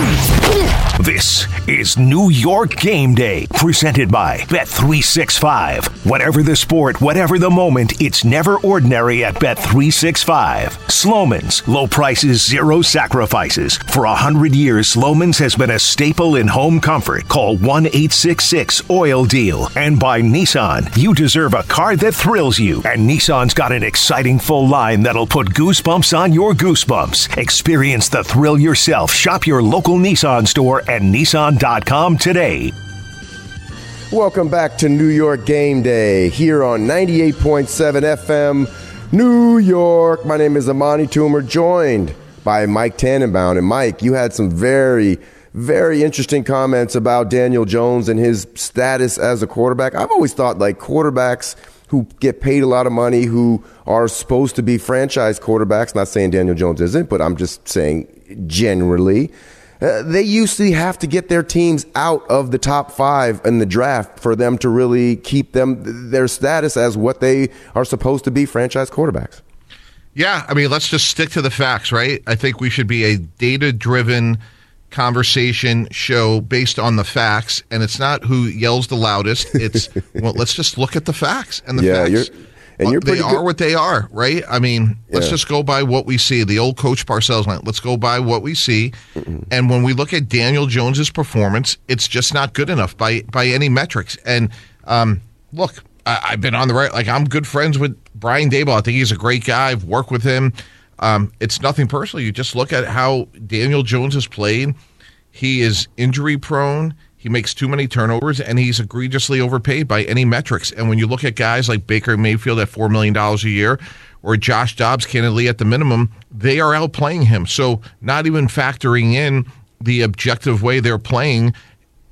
Boom! This is New York Game Day, presented by Bet365. Whatever the sport, whatever the moment, it's never ordinary at Bet365. Slomin's, low prices, zero sacrifices. For a hundred years, Slomin's has been a staple in home comfort. Call 1 866 Oil Deal. And by Nissan, you deserve a car that thrills you. And Nissan's got an exciting full line that'll put goosebumps on your goosebumps. Experience the thrill yourself. Shop your local Nissan store and Nissan.com today. Welcome back to New York Game Day here on 98.7 FM, New York. My name is Amani Toomer, joined by Mike Tannenbaum. And Mike, you had some very, very interesting comments about Daniel Jones and his status as a quarterback. I've always thought like quarterbacks who get paid a lot of money, who are supposed to be franchise quarterbacks, not saying Daniel Jones isn't, but I'm just saying generally uh, they usually have to get their teams out of the top five in the draft for them to really keep them their status as what they are supposed to be franchise quarterbacks. Yeah, I mean, let's just stick to the facts, right? I think we should be a data driven conversation show based on the facts, and it's not who yells the loudest. It's well, let's just look at the facts and the yeah, facts. And you're they are good. what they are, right? I mean, let's Yeah. just go by what we see. The old Coach Parcells line. Let's go by what we see. And when we look at Daniel Jones's performance, it's just not good enough by by any metrics. And um, look, I, I've been on the right. Like I'm good friends with Brian Daboll. I think he's a great guy. I've worked with him. Um, it's nothing personal. You just look at how Daniel Jones has played. He is injury prone. He makes too many turnovers, and he's egregiously overpaid by any metrics. And when you look at guys like Baker Mayfield at $4 million a year or Josh Dobbs, candidly, at the minimum, they are outplaying him. So, not even factoring in the objective way they're playing,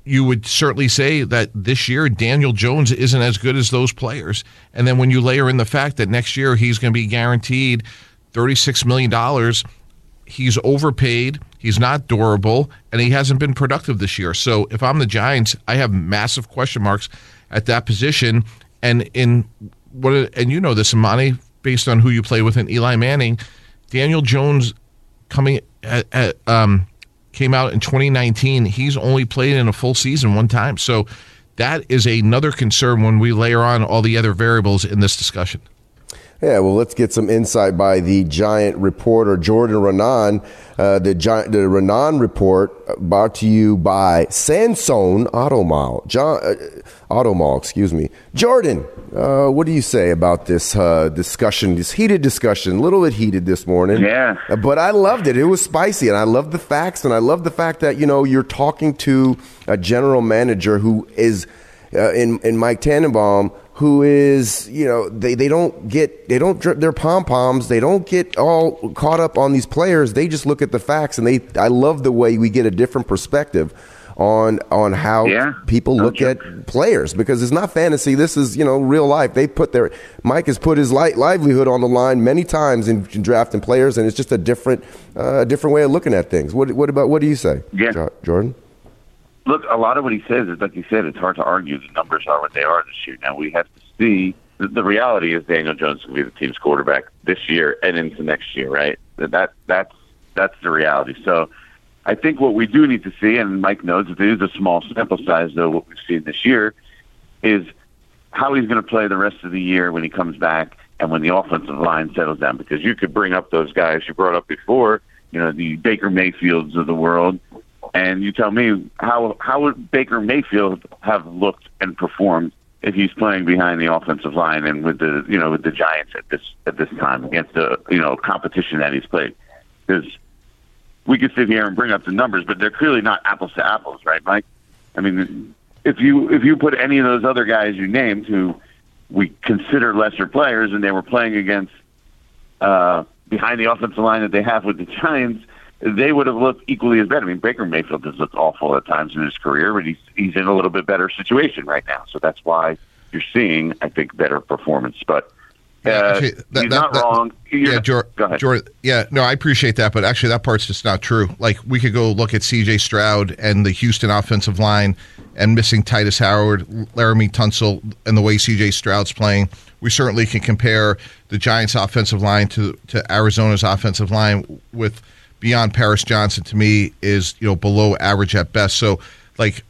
you would certainly say that this year Daniel Jones isn't as good as those players. And then when you layer in the fact that next year he's going to be guaranteed $36 million he's overpaid, he's not durable, and he hasn't been productive this year. So if I'm the Giants, I have massive question marks at that position. And in what and you know this, Amani, based on who you play with in Eli Manning, Daniel Jones coming at, at, um, came out in 2019. He's only played in a full season one time. So that is another concern when we layer on all the other variables in this discussion. Yeah, well, let's get some insight by the giant reporter Jordan Raanan. Uh, the giant, the Raanan report uh, brought to you by Sansone Auto Mall. John, uh, Auto Mall, excuse me. Jordan, uh, what do you say about this uh, discussion, this heated discussion? A little bit heated this morning. Yeah. Uh, But I loved it. It was spicy, and I love the facts, and I love the fact that you know you're talking to a general manager who is uh, in in Mike Tannenbaum, who is you know they, they don't get they don't drip their pom poms, they don't get all caught up on these players. They just look at the facts, and they I love the way we get a different perspective on on how Yeah. people look at players because it's not fantasy. This is you know real life. They put their Mike has put his li- livelihood on the line many times in, in drafting players, and it's just a different uh, different way of looking at things. What what about what do you say, Yeah. Jordan? Look, a lot of what he says is, like you said, it's hard to argue. The numbers are what they are this year. Now we have to see. The, the reality is Daniel Jones will be the team's quarterback this year and into next year, right? That that that's that's the reality. So, I think what we do need to see, and Mike knows it is a small sample size, though. What we've seen this year is how he's going to play the rest of the year when he comes back and when the offensive line settles down. Because you could bring up those guys you brought up before, you know, the Baker Mayfields of the world, and you tell me how how would Baker Mayfield have looked and performed if he's playing behind the offensive line and with the you know with the Giants at this at this time against the you know competition that he's played because we could sit here and bring up the numbers, but they're clearly not apples to apples, right, Mike? I mean, if you if you put any of those other guys you named who we consider lesser players and they were playing against uh, behind the offensive line that they have with the Giants, they would have looked equally as bad. I mean, Baker Mayfield has looked awful at times in his career, but he's he's in a little bit better situation right now. So that's why you're seeing, I think, better performance. But uh, Actually, that- he's that- not that- wrong. You're yeah, not- Jor- go ahead. Jordan. Yeah, no, I appreciate that, but actually, that part's just not true. Like, we could go look at C.J. Stroud and the Houston offensive line, and missing Tytus Howard, Laremy Tunsil, and the way C.J. Stroud's playing. We certainly can compare the Giants' offensive line to to Arizona's offensive line with beyond Paris Johnson. To me, is you know below average at best. So, like,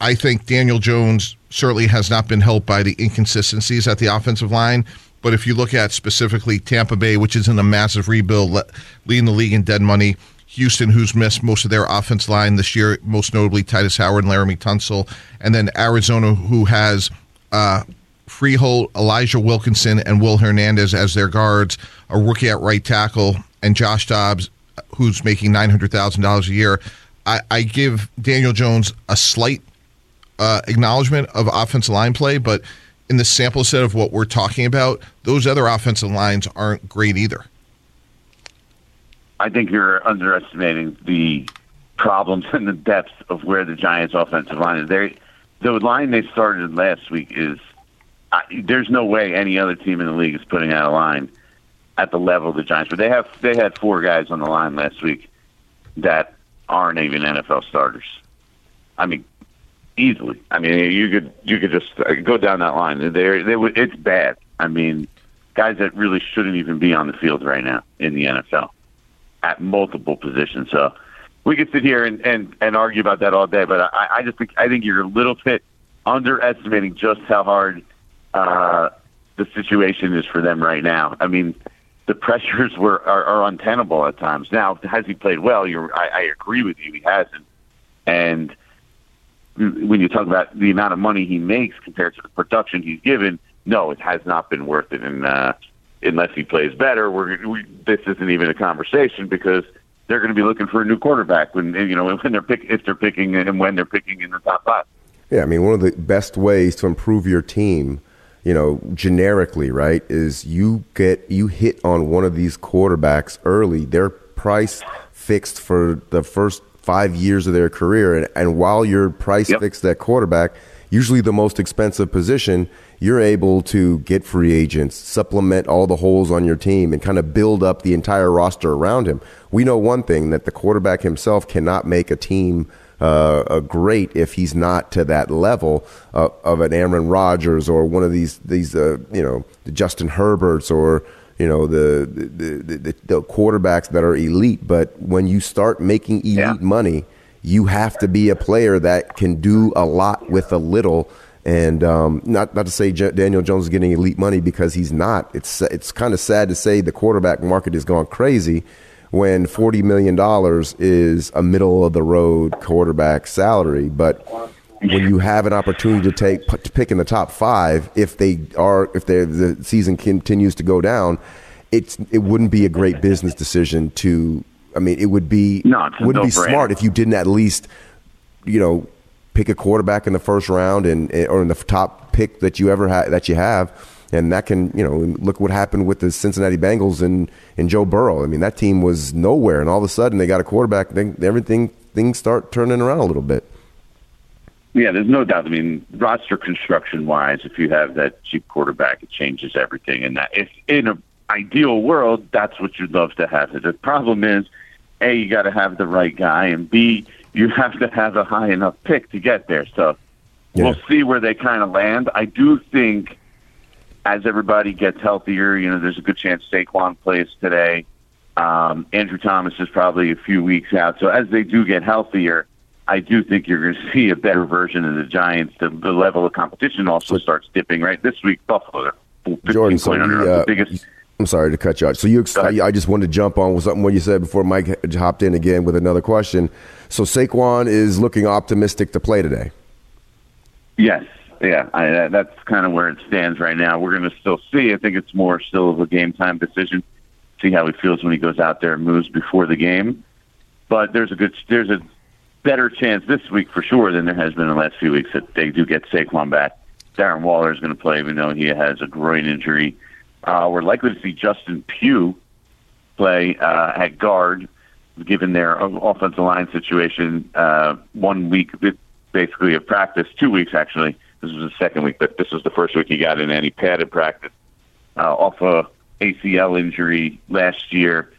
I think Daniel Jones certainly has not been helped by the inconsistencies at the offensive line. But if you look at specifically Tampa Bay, which is in a massive rebuild, le- leading the league in dead money, Houston, who's missed most of their offense line this year, most notably Tytus Howard and Laremy Tunsil, and then Arizona, who has uh, Froholdt, Elijah Wilkinson, and Will Hernandez as their guards, a rookie at right tackle, and Josh Dobbs, who's making nine hundred thousand dollars a year. I, I give Daniel Jones a slight uh, acknowledgement of offensive line play, but in the sample set of what we're talking about, those other offensive lines aren't great either. I think you're underestimating the problems and the depth of where the Giants' offensive line is. They, the line they started last week is I, there's no way any other team in the league is putting out a line at the level of the Giants. But they have they had four guys on the line last week that aren't even NFL starters. I mean, easily. I mean, you could you could just uh, go down that line. They they. It's bad. I mean, guys that really shouldn't even be on the field right now in the NFL at multiple positions. So we could sit here and, and, and argue about that all day, but I, I just think I think you're a little bit underestimating just how hard uh, the situation is for them right now. I mean, the pressures were are, are untenable at times. Now, has he played well? You're, I, I agree with you. He hasn't, and when you talk about the amount of money he makes compared to the production he's given, no, it has not been worth it. And uh, unless he plays better, we're we, this isn't even a conversation because they're going to be looking for a new quarterback when you know when they're pick if they're picking and when they're picking in the top five. Yeah, I mean, one of the best ways to improve your team, you know, generically, right, is you get you hit on one of these quarterbacks early. Their price fixed for the first five years of their career, and, and while you're price Yep. fixed that quarterback, usually the most expensive position, you're able to get free agents, supplement all the holes on your team, and kind of build up the entire roster around him. We know one thing that the quarterback himself cannot make a team uh, uh, great if he's not to that level uh, of an Aaron Rodgers or one of these these uh, you know the Justin Herberts or you know the the, the the the quarterbacks that are elite. But when you start making elite Yeah. money, you have to be a player that can do a lot with a little. And um, not not to say J- Daniel Jones is getting elite money because he's not. It's it's kind of sad to say the quarterback market has gone crazy when forty million dollars is a middle of the road quarterback salary. But when you have an opportunity to take to pick in the top five, if they are if the season continues to go down, it's it wouldn't be a great business decision to. I mean, it would be No, wouldn't be smart if you didn't at least, you know, pick a quarterback in the first round and or in the top pick that you ever had that you have, and that can you know look what happened with the Cincinnati Bengals and and Joe Burrow. I mean, that team was nowhere, and all of a sudden they got a quarterback. Then everything things start turning around a little bit. Yeah, there's no doubt. I mean, roster construction wise, if you have that cheap quarterback, it changes everything. And that if in an ideal world, that's what you'd love to have. The problem is, a you got to have the right guy, and b you have to have a high enough pick to get there. So Yeah. we'll see where they kind of land. I do think as everybody gets healthier, you know, there's a good chance Saquon plays today. Um, Andrew Thomas is probably a few weeks out. So as they do get healthier, I do think you're going to see a better version of the Giants. The, the level of competition also starts dipping. Right this week, Buffalo, Jordan, so under. uh, the biggest. I'm sorry to cut you out. So you, ex- I, I just wanted to jump on with something what you said before Mike hopped in again with another question. So Saquon is looking optimistic to play today. Yes, yeah, I, that's kind of where it stands right now. We're going to still see. I think it's more still of a game time decision. See how he feels when he goes out there and moves before the game. But there's a good, there's a better chance this week for sure than there has been in the last few weeks that they do get Saquon back. Darren Waller is going to play, even though he has a groin injury. Uh, we're likely to see Justin Pugh play uh, at guard, given their offensive line situation. Uh, one week, basically, of practice, two weeks actually. This was the second week, but this was the first week he got in any padded practice uh, off a ACL injury last year,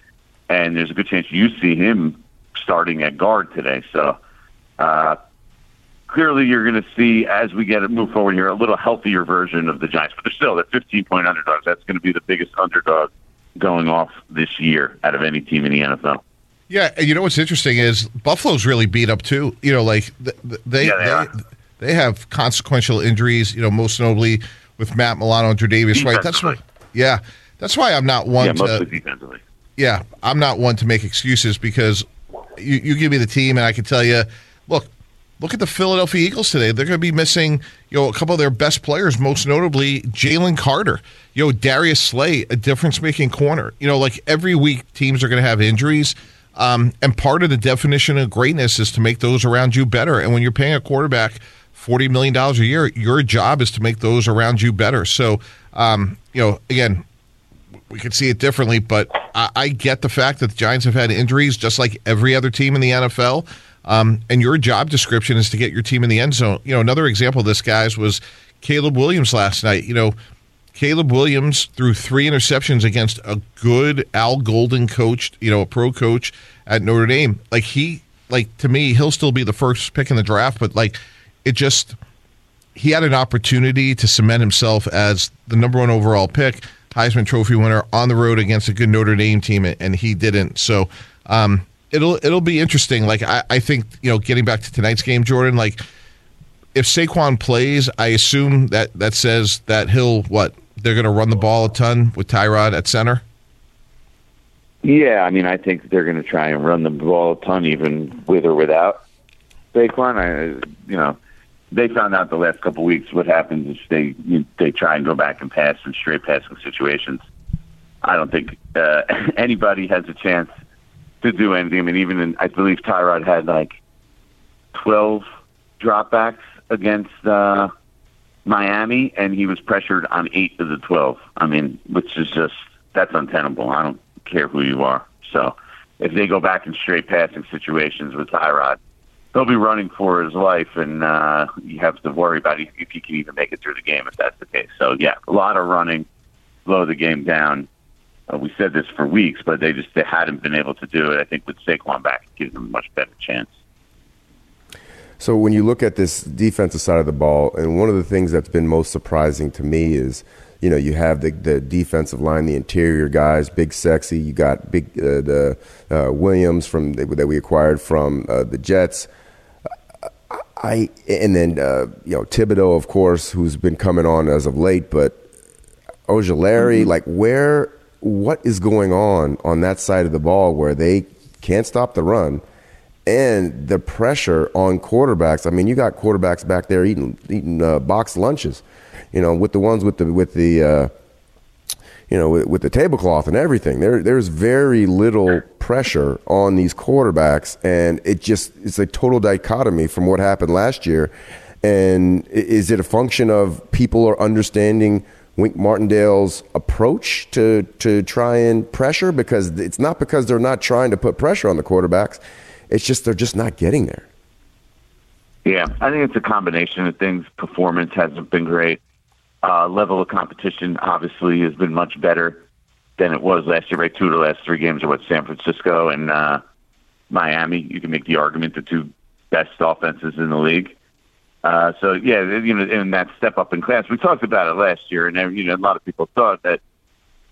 and there's a good chance you see him starting at guard today. So. Uh, clearly you're going to see as we get it move forward here a little healthier version of the Giants, but they're still the 15 point underdogs. That's going to be the biggest underdog going off this year out of any team in the NFL. Yeah, and you know what's interesting is Buffalo's really beat up too. You know, like they yeah, they, they, have consequential injuries. You know, most notably with Matt Milano and Tre'Davious White. That's why, yeah, that's why I'm not one yeah, to. Defensively. Yeah, I'm not one to make excuses because you, you give me the team and I can tell you, look, Look at the Philadelphia Eagles today. They're going to be missing, you know, a couple of their best players, most notably Jalen Carter. You know, Darius Slay, a difference-making corner. You know, like every week, teams are going to have injuries, um, and part of the definition of greatness is to make those around you better. And when you're paying a quarterback forty million dollars a year, your job is to make those around you better. So, um, you know, again, we could see it differently, but I, I get the fact that the Giants have had injuries, just like every other team in the NFL. Um, and your job description is to get your team in the end zone. You know, another example of this, guys, was Caleb Williams last night. You know, Caleb Williams threw three interceptions against a good Al Golden coached, you know, a pro coach at Notre Dame. Like he, like to me, he'll still be the first pick in the draft, but like it just, he had an opportunity to cement himself as the number one overall pick, Heisman Trophy winner on the road against a good Notre Dame team, and he didn't. So, um, it'll it'll be interesting. Like I, I think you know, getting back to tonight's game, Jordan. Like if Saquon plays, I assume that that says that he'll what they're going to run the ball a ton with Tyrod at center. Yeah, I mean, I think they're going to try and run the ball a ton, even with or without Saquon. I, you know, they found out the last couple of weeks what happens if they you, they try and go back and pass in straight passing situations. I don't think uh, anybody has a chance to do anything. I mean, even in, I believe Tyrod had like 12 dropbacks against uh, Miami, and he was pressured on eight of the 12. I mean, which is just, that's untenable. I don't care who you are. So if they go back in straight passing situations with Tyrod, he'll be running for his life, and uh, you have to worry about if he can even make it through the game if that's the case. So, yeah, a lot of running, slow the game down. Uh, we said this for weeks, but they just they hadn't been able to do it. I think with Saquon back, it gives them a much better chance. So when you look at this defensive side of the ball, and one of the things that's been most surprising to me is, you know, you have the, the defensive line, the interior guys, big sexy. You got big uh, the uh, Williams from that we acquired from uh, the Jets. I and then uh, you know Thibodeaux, of course, who's been coming on as of late, but Ojulari, mm-hmm. like where what is going on on that side of the ball where they can't stop the run and the pressure on quarterbacks. I mean, you got quarterbacks back there eating eating uh, box lunches, you know, with the ones with the with the uh, you know with, with, the tablecloth and everything. There there's very little pressure on these quarterbacks, and it just it's a total dichotomy from what happened last year. And is it a function of people are understanding? Wink Martindale's approach to to try and pressure because it's not because they're not trying to put pressure on the quarterbacks. It's just they're just not getting there. Yeah, I think it's a combination of things. Performance hasn't been great. Uh, level of competition obviously has been much better than it was last year. Right, two of the last three games are what San Francisco and uh, Miami. You can make the argument the two best offenses in the league. Uh, so yeah, you know, in that step up in class, we talked about it last year, and you know, a lot of people thought that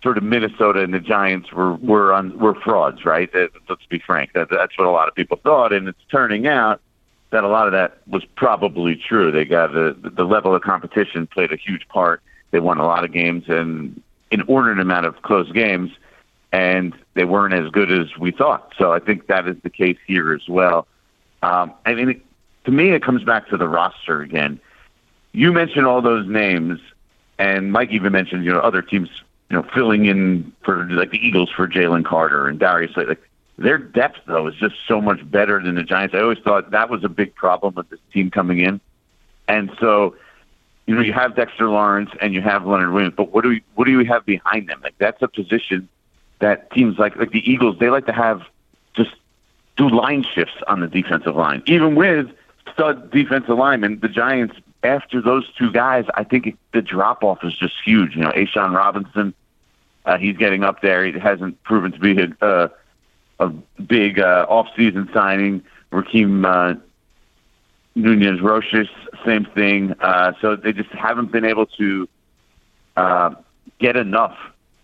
sort of Minnesota and the Giants were were on were frauds, right? Let's be frank. That, that's what a lot of people thought, and it's turning out that a lot of that was probably true. They got the the level of competition played a huge part. They won a lot of games and inordinate amount of close games, and they weren't as good as we thought. So I think that is the case here as well. Um, I mean, to me, it comes back to the roster again. You mentioned all those names, and Mike even mentioned you know other teams you know filling in for like the Eagles for Jalen Carter and Darius. Like their depth though is just so much better than the Giants. I always thought that was a big problem with this team coming in, and so you know you have Dexter Lawrence and you have Leonard Williams, but what do we what do we have behind them? Like that's a position that teams like like the Eagles they like to have just do line shifts on the defensive line, even with stud defensive linemen. The Giants after those two guys, I think the drop off is just huge. You know, A'Shawn Robinson, uh, he's getting up there. He hasn't proven to be a, uh, a big uh, off-season signing. Rakeem uh, Nunez Roches, same thing. Uh, so they just haven't been able to uh, get enough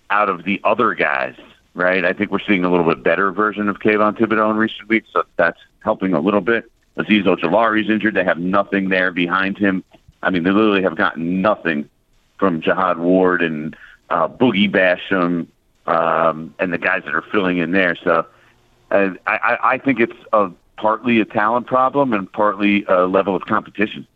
out of the other guys, right? I think we're seeing a little bit better version of Kayvon Thibodeaux in recent weeks, so that's helping a little bit. Azeez Ojulari's injured. They have nothing there behind him. I mean, they literally have gotten nothing from Jihad Ward and uh, Boogie Basham um, and the guys that are filling in there. So uh, I, I think it's a, partly a talent problem and partly a level of competition.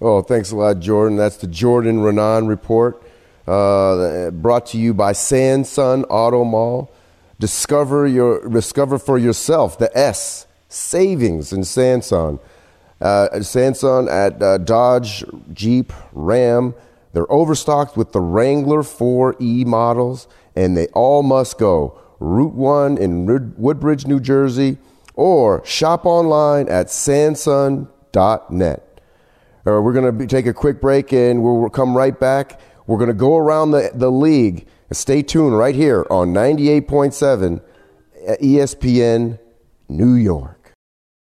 Oh, thanks a lot, Jordan. That's the Jordan Raanan report, uh, brought to you by Sansone Auto Mall. Discover your discover for yourself the S savings in Sansone. Uh, Sansone at uh, Dodge, Jeep, Ram. They're overstocked with the Wrangler 4E models, and they all must go. Route 1 in Woodbridge, New Jersey, or shop online at sansun.net. All right, we're going to take a quick break and we'll, we'll come right back. We're going to go around the, the league. Stay tuned right here on 98.7 ESPN New York.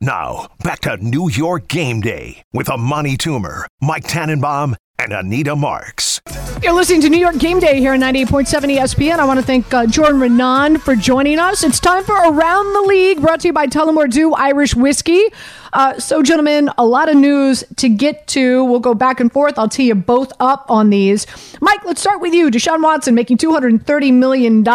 Now, back to New York Game Day with Amani Toomer, Mike Tannenbaum, and Anita Marks. You're listening to New York Game Day here on 98.7 ESPN. I want to thank uh, Jordan Raanan for joining us. It's time for Around the League, brought to you by Tullamore Dew Irish Whiskey. Uh, so, gentlemen, a lot of news to get to. We'll go back and forth. I'll tee you both up on these. Mike, let's start with you. Deshaun Watson making $230 million.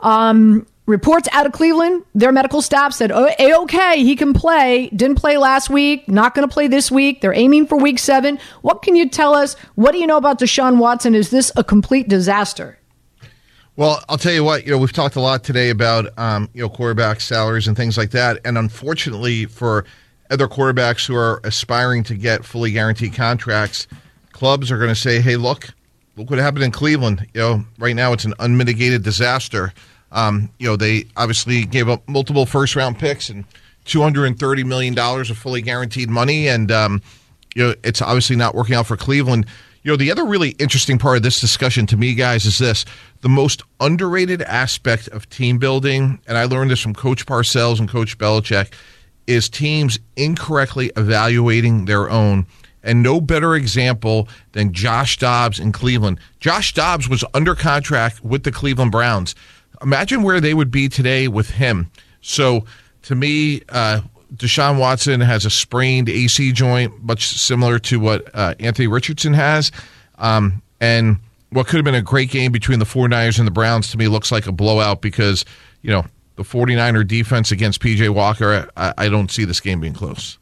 Um, reports out of Cleveland, their medical staff said, oh, okay, he can play. Didn't play last week, not going to play this week. They're aiming for week seven. What can you tell us? What do you know about Deshaun Watson? Is this a complete disaster? Well, I'll tell you what, you know, we've talked a lot today about, um, you know, quarterback salaries and things like that. And unfortunately for other quarterbacks who are aspiring to get fully guaranteed contracts, clubs are going to say, hey, look, look what happened in Cleveland. You know, right now it's an unmitigated disaster. Um, you know, they obviously gave up multiple first round picks and $230 million of fully guaranteed money. And, um, you know, it's obviously not working out for Cleveland. You know, the other really interesting part of this discussion to me, guys, is this the most underrated aspect of team building, and I learned this from Coach Parcells and Coach Belichick, is teams incorrectly evaluating their own. And no better example than Josh Dobbs in Cleveland. Josh Dobbs was under contract with the Cleveland Browns. Imagine where they would be today with him. So, to me, uh, Deshaun Watson has a sprained AC joint, much similar to what uh, Anthony Richardson has. Um, and what could have been a great game between the 49ers and the Browns to me looks like a blowout because, you know, the 49er defense against PJ Walker, I, I don't see this game being close.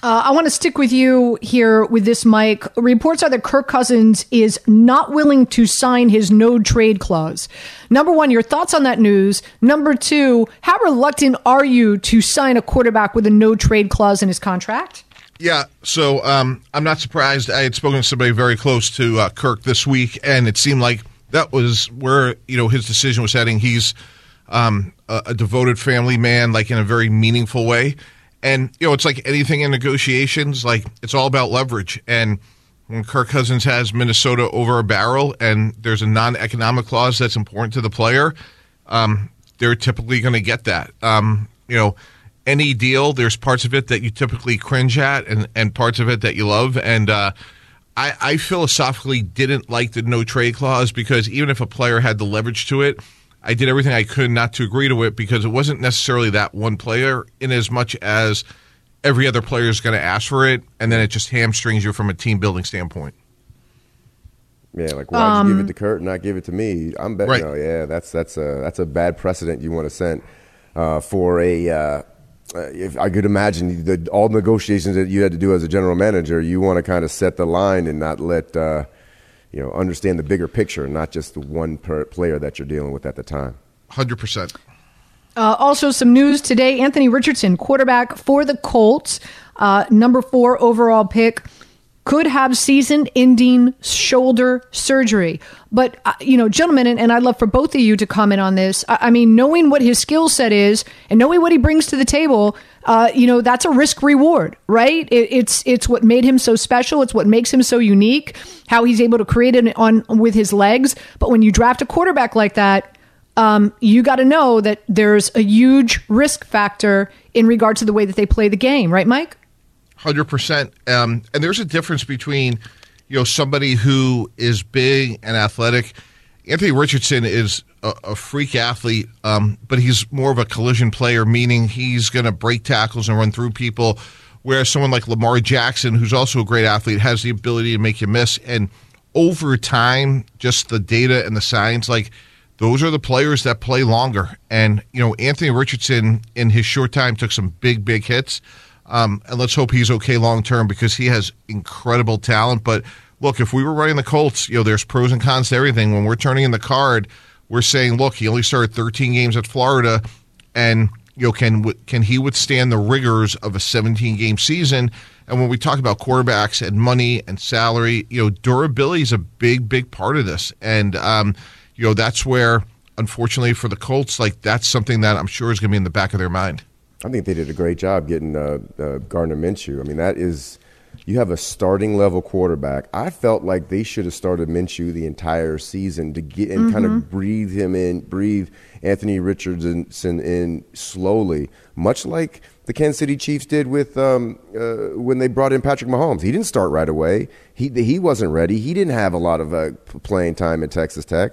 Uh, I want to stick with you here with this, Mike. Reports are that Kirk Cousins is not willing to sign his no trade clause. Number one, your thoughts on that news. Number two, how reluctant are you to sign a quarterback with a no trade clause in his contract? Yeah, so um, I'm not surprised. I had spoken to somebody very close to uh, Kirk this week, and it seemed like that was where you know his decision was heading. He's um, a, a devoted family man, like in a very meaningful way and you know, it's like anything in negotiations. Like it's all about leverage. And when Kirk Cousins has Minnesota over a barrel, and there's a non-economic clause that's important to the player, um, they're typically going to get that. Um, you know, any deal, there's parts of it that you typically cringe at, and and parts of it that you love. And uh, I, I philosophically didn't like the no trade clause because even if a player had the leverage to it I did everything I could not to agree to it because it wasn't necessarily that one player in as much as every other player is going to ask for it, and then it just hamstrings you from a team building standpoint. Yeah, like why'd um, you give it um, to Kirk and not give it to me? I'm betting. Right. Oh, yeah, that's that's a that's a bad precedent you want to set uh, for a. Uh, if I could imagine the, all the negotiations that you had to do as a general manager, you want to kind of set the line and not let. Uh, you know, understand the bigger picture, not just the one player that you're dealing with at the time. Hundred percent. Uh, also, some news today: Anthony Richardson, quarterback for the Colts, uh, number four overall pick, could have season-ending shoulder surgery. But uh, you know, gentlemen, and, and, I'd love for both of you to comment on this. I, I mean, knowing what his skill set is and knowing what he brings to the table, uh, you know, that's a risk reward, right? It, it's it's what made him so special. It's what makes him so unique. How he's able to create it on with his legs. But when you draft a quarterback like that, um, you got to know that there's a huge risk factor in regard to the way that they play the game, right, Mike? Hundred um, percent. And there's a difference between you know somebody who is big and athletic. Anthony Richardson is a, a freak athlete, um, but he's more of a collision player, meaning he's going to break tackles and run through people. Whereas someone like Lamar Jackson, who's also a great athlete, has the ability to make you miss. And over time, just the data and the science, like those are the players that play longer. And, you know, Anthony Richardson in his short time took some big, big hits. Um, and let's hope he's okay long term because he has incredible talent. But look, if we were running the Colts, you know, there's pros and cons to everything. When we're turning in the card, we're saying, look, he only started 13 games at Florida, and you know, can can he withstand the rigors of a 17 game season? And when we talk about quarterbacks and money and salary, you know, durability is a big, big part of this, and um, you know, that's where, unfortunately, for the Colts, like that's something that I'm sure is going to be in the back of their mind. I think they did a great job getting uh, uh, Gardner Minshew. I mean, that is you have a starting level quarterback. I felt like they should have started Minshew the entire season to get and mm-hmm. kind of breathe him in, breathe Anthony Richardson in slowly, much like the Kansas City Chiefs did with um, uh, when they brought in Patrick Mahomes. He didn't start right away. He he wasn't ready. He didn't have a lot of uh, playing time at Texas Tech,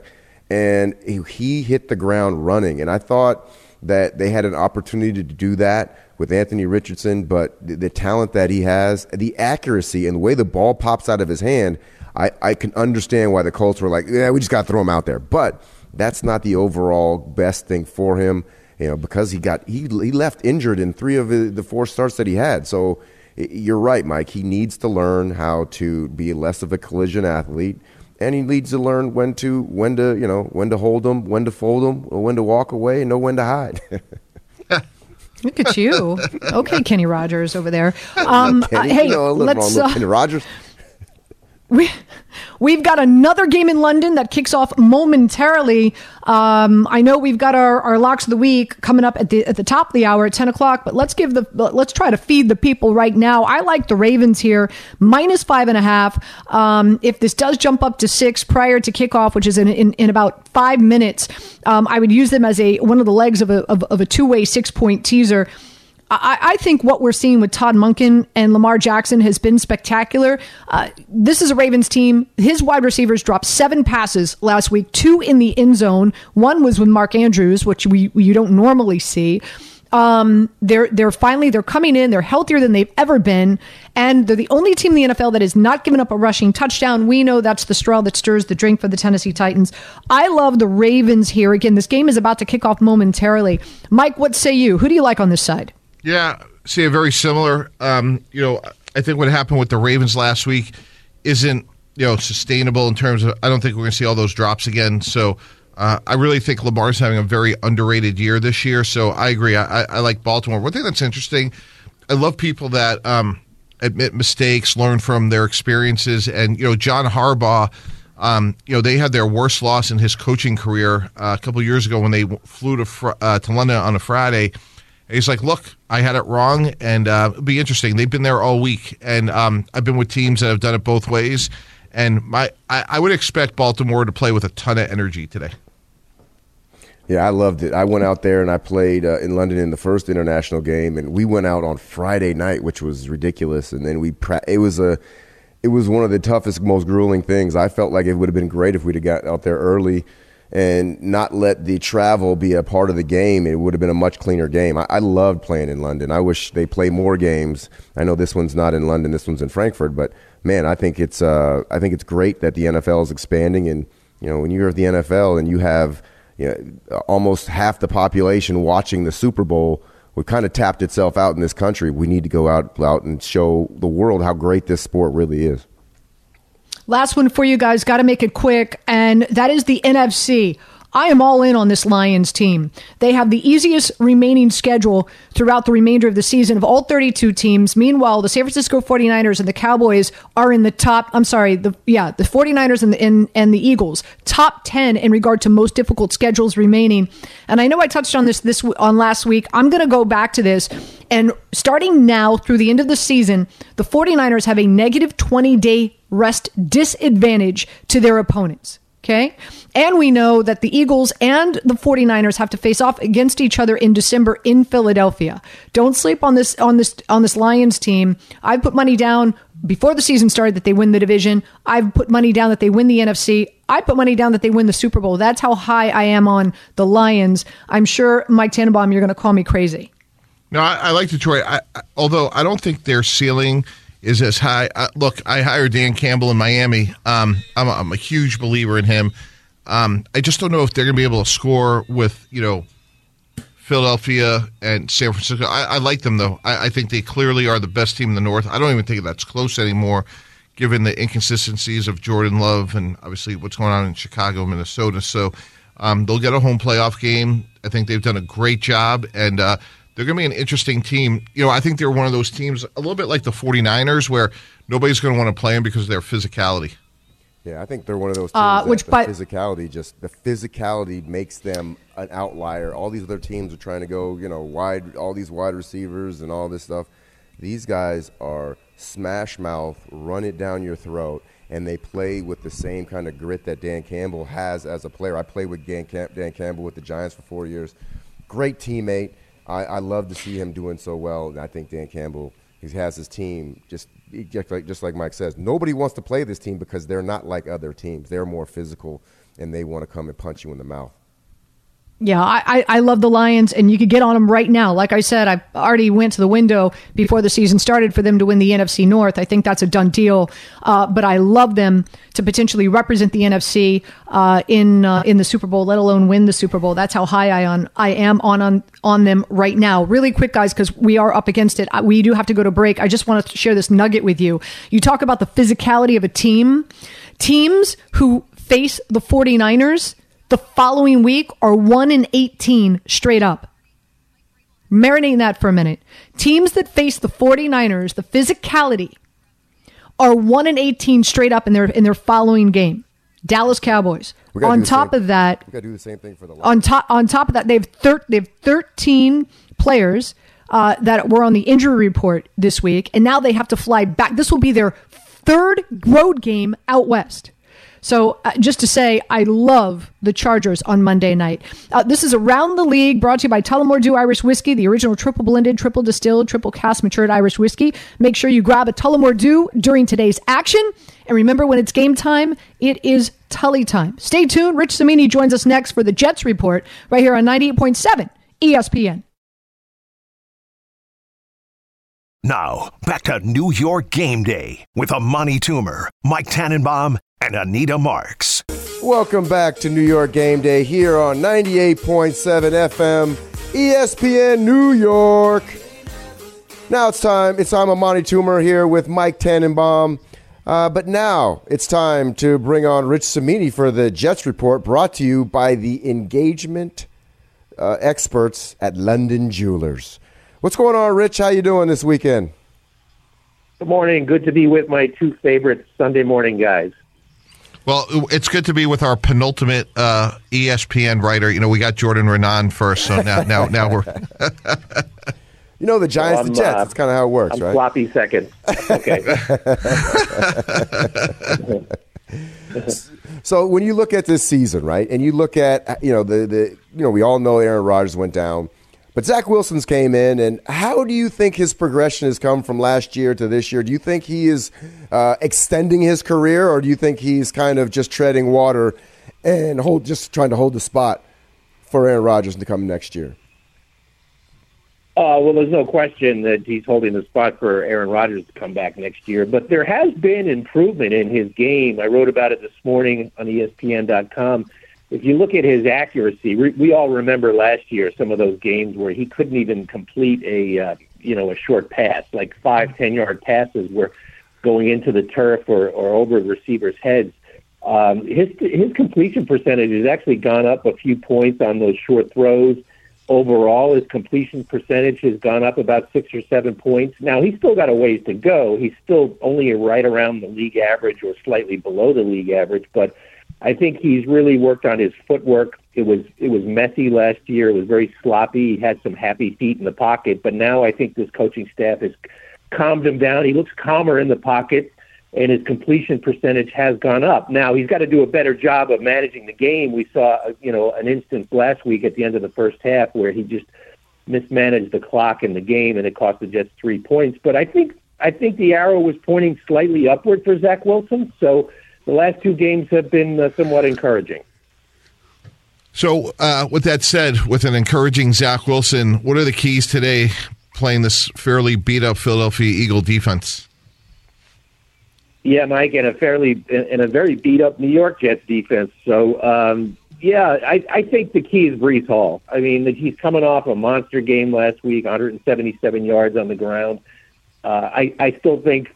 and he, he hit the ground running. And I thought that they had an opportunity to do that with Anthony Richardson, but the, the, talent that he has, the accuracy, and the way the ball pops out of his hand, I, I can understand why the Colts were like, yeah, we just got to throw him out there. But that's not the overall best thing for him, you know, because he got he he left injured in three of the four starts that he had. So you're right, Mike. He needs to learn how to be less of a collision athlete. And he needs to learn when to when to you know when to hold them, when to fold them, or when to walk away, and know when to hide. Look at you. Okay, Kenny Rogers over there. Um, Kenny, uh, hey, you know, let's. Uh, Kenny Rogers. We, we've got another game in London that kicks off momentarily. Um, I know we've got our, our locks of the week coming up at the at the top of the hour at ten o'clock, but let's give the let's try to feed the people right now. I like the Ravens here minus five and a half. Um, if this does jump up to six prior to kickoff, which is in in, in about five minutes, um, I would use them as a one of the legs of a of, of a two way six point teaser. I, I, think what we're seeing with Todd Monken and Lamar Jackson has been spectacular. Uh, this is a Ravens team. His wide receivers dropped seven passes last week, two in the end zone. One was with Mark Andrews, which we you don't normally see. Um, they're they're finally they're coming in. They're healthier than they've ever been, and they're the only team in the NFL that has not given up a rushing touchdown. We know that's the straw that stirs the drink for the Tennessee Titans. I love the Ravens here. Again, this game is about to kick off momentarily. Mike, what say you? Who do you like on this side? Yeah, see, a very similar. Um, you know, I think what happened with the Ravens last week isn't you know sustainable in terms of. I don't think we're going to see all those drops again. So. Uh, I really think Lamar's having a very underrated year this year, so I agree. I, I, I like Baltimore. One thing that's interesting, I love people that um, admit mistakes, learn from their experiences, and you know, John Harbaugh. Um, you know, they had their worst loss in his coaching career uh, a couple years ago when they flew to fr- uh, to London on a Friday. He's like, "Look, I had it wrong, and uh, it'll be interesting. They've been there all week, and um, I've been with teams that have done it both ways. And my, I, I would expect Baltimore to play with a ton of energy today." Yeah, I loved it. I went out there and I played uh, in London in the first international game, and we went out on Friday night, which was ridiculous. And then we pra- it was a it was one of the toughest, most grueling things. I felt like it would have been great if we'd have got out there early and not let the travel be a part of the game. It would have been a much cleaner game. I, I loved playing in London. I wish they play more games. I know this one's not in London. This one's in Frankfurt, but man, I think it's uh, I think it's great that the NFL is expanding. And you know, when you're at the NFL and you have you know, almost half the population watching the Super Bowl. We kind of tapped itself out in this country. We need to go out, out and show the world how great this sport really is. Last one for you guys. Got to make it quick, and that is the NFC. I am all in on this Lions team. They have the easiest remaining schedule throughout the remainder of the season of all 32 teams. Meanwhile, the San Francisco 49ers and the Cowboys are in the top, I'm sorry, the yeah, the 49ers and the, and, and the Eagles, top 10 in regard to most difficult schedules remaining. And I know I touched on this this on last week. I'm going to go back to this and starting now through the end of the season, the 49ers have a negative 20 day rest disadvantage to their opponents. Okay. And we know that the Eagles and the 49ers have to face off against each other in December in Philadelphia. Don't sleep on this on this on this Lions team. I've put money down before the season started that they win the division. I've put money down that they win the NFC. I put money down that they win the Super Bowl. That's how high I am on the Lions. I'm sure Mike Tannenbaum, you're going to call me crazy. No, I, I like Detroit. I, I, although I don't think their ceiling is as high. Uh, look, I hired Dan Campbell in Miami. Um, I'm, a, I'm, a huge believer in him. Um, I just don't know if they're going to be able to score with you know Philadelphia and San Francisco. I, I like them though. I, I, think they clearly are the best team in the North. I don't even think that's close anymore, given the inconsistencies of Jordan Love and obviously what's going on in Chicago, Minnesota. So um, they'll get a home playoff game. I think they've done a great job and. Uh, they're going to be an interesting team. You know, I think they're one of those teams, a little bit like the 49ers, where nobody's going to want to play them because of their physicality. Yeah, I think they're one of those uh, teams uh, which, by, physicality just the physicality makes them an outlier. All these other teams are trying to go, you know, wide, all these wide receivers and all this stuff. These guys are smash mouth, run it down your throat, and they play with the same kind of grit that Dan Campbell has as a player. I played with Dan, Cam- Dan Campbell with the Giants for four years. Great teammate I, I love to see him doing so well. And I think Dan Campbell, he has his team just just like, just like Mike says. Nobody wants to play this team because they're not like other teams. They're more physical and they want to come and punch you in the mouth. Yeah, I, I love the Lions, and you could get on them right now. Like I said, I already went to the window before the season started for them to win the NFC North. I think that's a done deal. Uh, but I love them to potentially represent the NFC uh, in uh, in the Super Bowl, let alone win the Super Bowl. That's how high I on I am on on on them right now. Really quick, guys, because we are up against it. We do have to go to break. I just want to share this nugget with you. You talk about the physicality of a team. Teams who face the 49ers the following week are 1 in 18 straight up. Marinating that for a minute. Teams that face the 49ers, the physicality, are 1 in 18 straight up in their in their following game. Dallas Cowboys. On top same, of that, we got to do the same thing for the Lions. on top on top of that, they have thir- they have 13 players uh, that were on the injury report this week, and now they have to fly back. This will be their third road game out west. So uh, just to say, I love the Chargers on Monday night. Uh, this is Around the League, brought to you by Tullamore Dew Irish Whiskey, the original triple blended, triple distilled, triple cask matured Irish whiskey. Make sure you grab a Tullamore Dew during today's action. And remember, when it's game time, it is Tully time. Stay tuned. Rich Cimini joins us next for the Jets Report right here on 98.7 ESPN. Now, back to New York Game Day with Amani Toomer, Mike Tannenbaum, and Anita Marks. Welcome back to New York Game Day here on 98.7 FM, ESPN New York. Now it's time. It's I'm Amani Toomer here with Mike Tannenbaum. Uh, but now it's time to bring on Rich Cimini for the Jets Report, brought to you by the engagement uh, experts at London Jewelers. What's going on, Rich? How you doing this weekend? Good morning. Good to be with my two favorite Sunday morning guys. Well, it's good to be with our penultimate uh, ESPN writer. You know, we got Jordan Raanan first, so now now now we're. you know the Giants, Well, the Jets. uh, That's kind of how it works, I'm right? sloppy second. Okay. So when you look at this season, right, and you look at you know the the you know we all know Aaron Rodgers went down, but Zach Wilson's came in, and how do you think his progression has come from last year to this year? Do you think he is uh, extending his career, or do you think he's kind of just treading water and hold just trying to hold the spot for Aaron Rodgers to come next year? Uh, well, there's no question that he's holding the spot for Aaron Rodgers to come back next year. But there has been improvement in his game. I wrote about it this morning on ESPN.com. If you look at his accuracy, we, we all remember last year some of those games where he couldn't even complete a uh, you know a short pass, like five ten yard passes, were going into the turf or, or over receivers' heads. Um, his his completion percentage has actually gone up a few points on those short throws overall his completion percentage has gone up about six or seven points. Now he's still got a ways to go. He's still only right around the league average or slightly below the league average, but I think he's really worked on his footwork. It was it was messy last year. It was very sloppy. He had some happy feet in the pocket, but now I think this coaching staff has calmed him down. He looks calmer in the pocket and his completion percentage has gone up. Now he's got to do a better job of managing the game. We saw, you know, an instance last week at the end of the first half where he just mismanaged the clock in the game and it cost the Jets three points. But I think I think the arrow was pointing slightly upward for Zach Wilson. So the last two games have been uh, somewhat encouraging. So, uh, with that said, with an encouraging Zach Wilson, what are the keys today playing this fairly beat up Philadelphia Eagle defense? Yeah, Mike, and a fairly and a very beat up New York Jets defense. So, um, yeah, I, I think the key is Breece Hall. I mean, he's coming off a monster game last week, 177 yards on the ground. Uh, I I still think